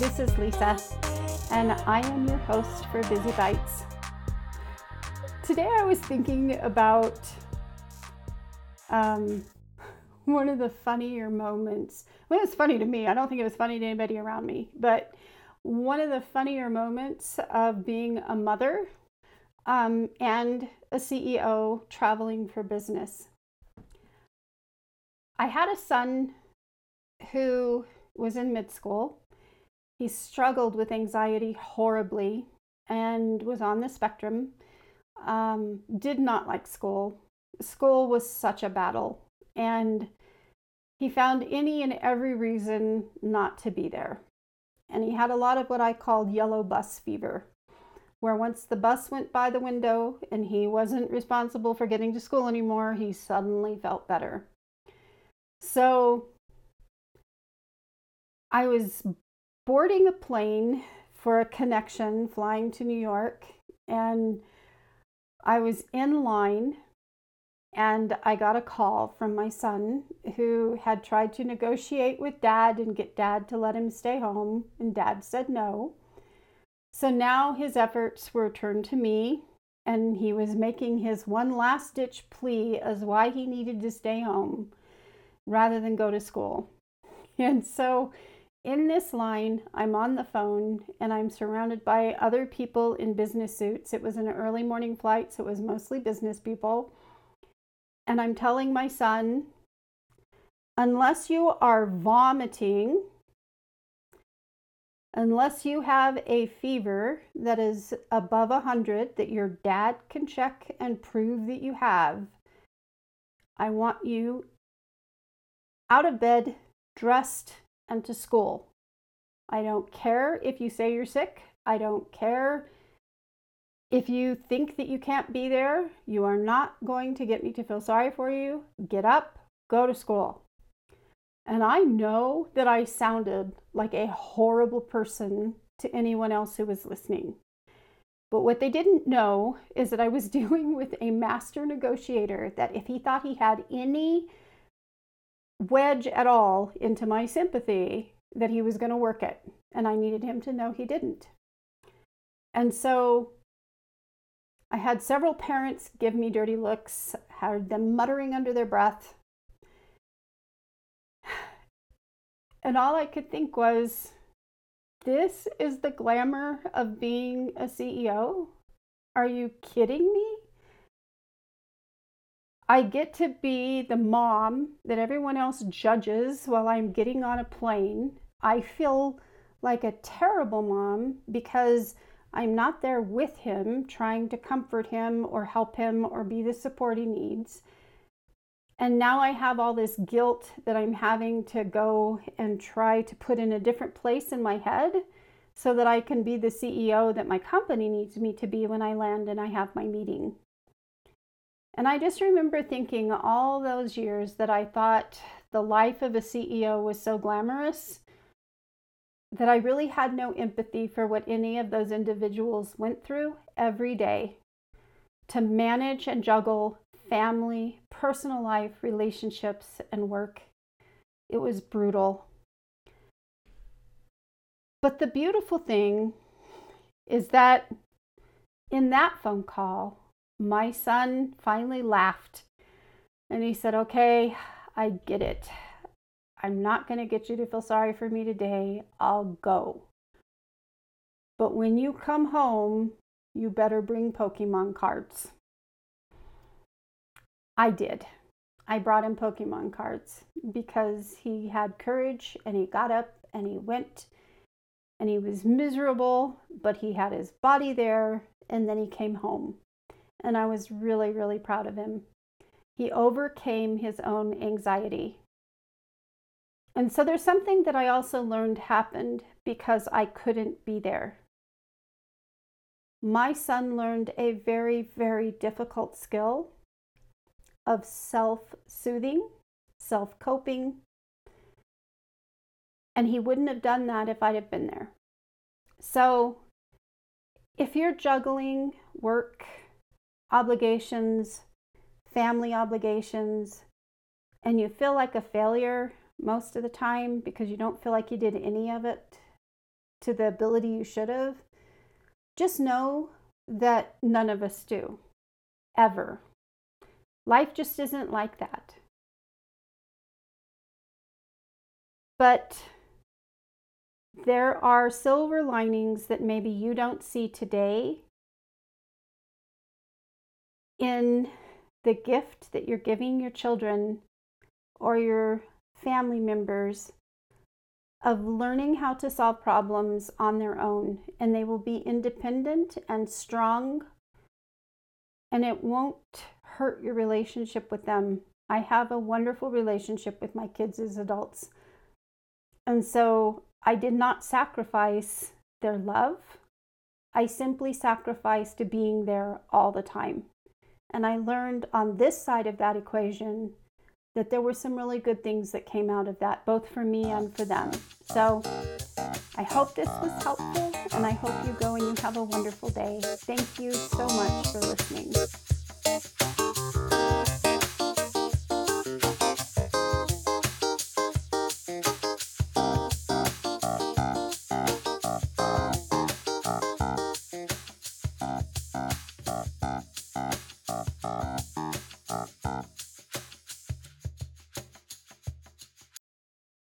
Lisa, and I am your host for Busy Bites. Today I was thinking about um, one of the funnier moments. Well, it was funny to me. I don't think it was funny to anybody around me, but one of the funnier moments of being a mother um, and a CEO traveling for business. I had a son who was in mid school. He struggled with anxiety horribly and was on the spectrum. Um, did not like school. School was such a battle, and he found any and every reason not to be there. And he had a lot of what I called yellow bus fever, where once the bus went by the window and he wasn't responsible for getting to school anymore, he suddenly felt better. So I was boarding a plane for a connection flying to New York, and I was in line and I got a call from my son who had tried to negotiate with dad and get dad to let him stay home, and dad said no. So now his efforts were turned to me, and he was making his one last ditch plea as why he needed to stay home rather than go to school. And so in this line, I'm on the phone and I'm surrounded by other people in business suits. It was an early morning flight, so it was mostly business people. And I'm telling my son, unless you are vomiting, unless you have a fever that is above 100 that your dad can check and prove that you have, I want you out of bed, dressed, and to school. I don't care if you say you're sick. I don't care if you think that you can't be there. You are not going to get me to feel sorry for you. Get up, go to school. And I know that I sounded like a horrible person to anyone else who was listening. But what they didn't know is that I was dealing with a master negotiator that if he thought he had any wedge at all into my sympathy that he was going to work it. And I needed him to know he didn't. And so I had several parents give me dirty looks, had them muttering under their breath. And all I could think was, this is the glamour of being a CEO? Are you kidding me? I get to be the mom that everyone else judges while I'm getting on a plane. I feel like a terrible mom because I'm not there with him, trying to comfort him or help him or be the support he needs. And now I have all this guilt that I'm having to go and try to put in a different place in my head so that I can be the CEO that my company needs me to be when I land and I have my meeting. And I just remember thinking all those years that I thought the life of a CEO was so glamorous that I really had no empathy for what any of those individuals went through every day to manage and juggle family, personal life, relationships, and work. It was brutal. But the beautiful thing is that in that phone call, my son finally laughed and he said, Okay, I get it. I'm not going to get you to feel sorry for me today. I'll go. But when you come home, you better bring Pokemon cards. I did. I brought him Pokemon cards because he had courage and he got up and he went and he was miserable, but he had his body there and then he came home and I was really, really proud of him. He overcame his own anxiety. And so there's something that I also learned happened because I couldn't be there. My son learned a very, very difficult skill of self soothing, self coping, and he wouldn't have done that if I'd have been there. So if you're juggling work, obligations, family obligations, and you feel like a failure most of the time because you don't feel like you did any of it, to the ability you should have, just know that none of us do, ever. Life just isn't like that. But there are silver linings that maybe you don't see today in the gift that you're giving your children or your family members of learning how to solve problems on their own. And they will be independent and strong, and it won't hurt your relationship with them. I have a wonderful relationship with my kids as adults. And so I did not sacrifice their love. I simply sacrificed to being there all the time. And I learned on this side of that equation that there were some really good things that came out of that, both for me and for them. So I hope this was helpful, and I hope you go and you have a wonderful day. Thank you so much for listening.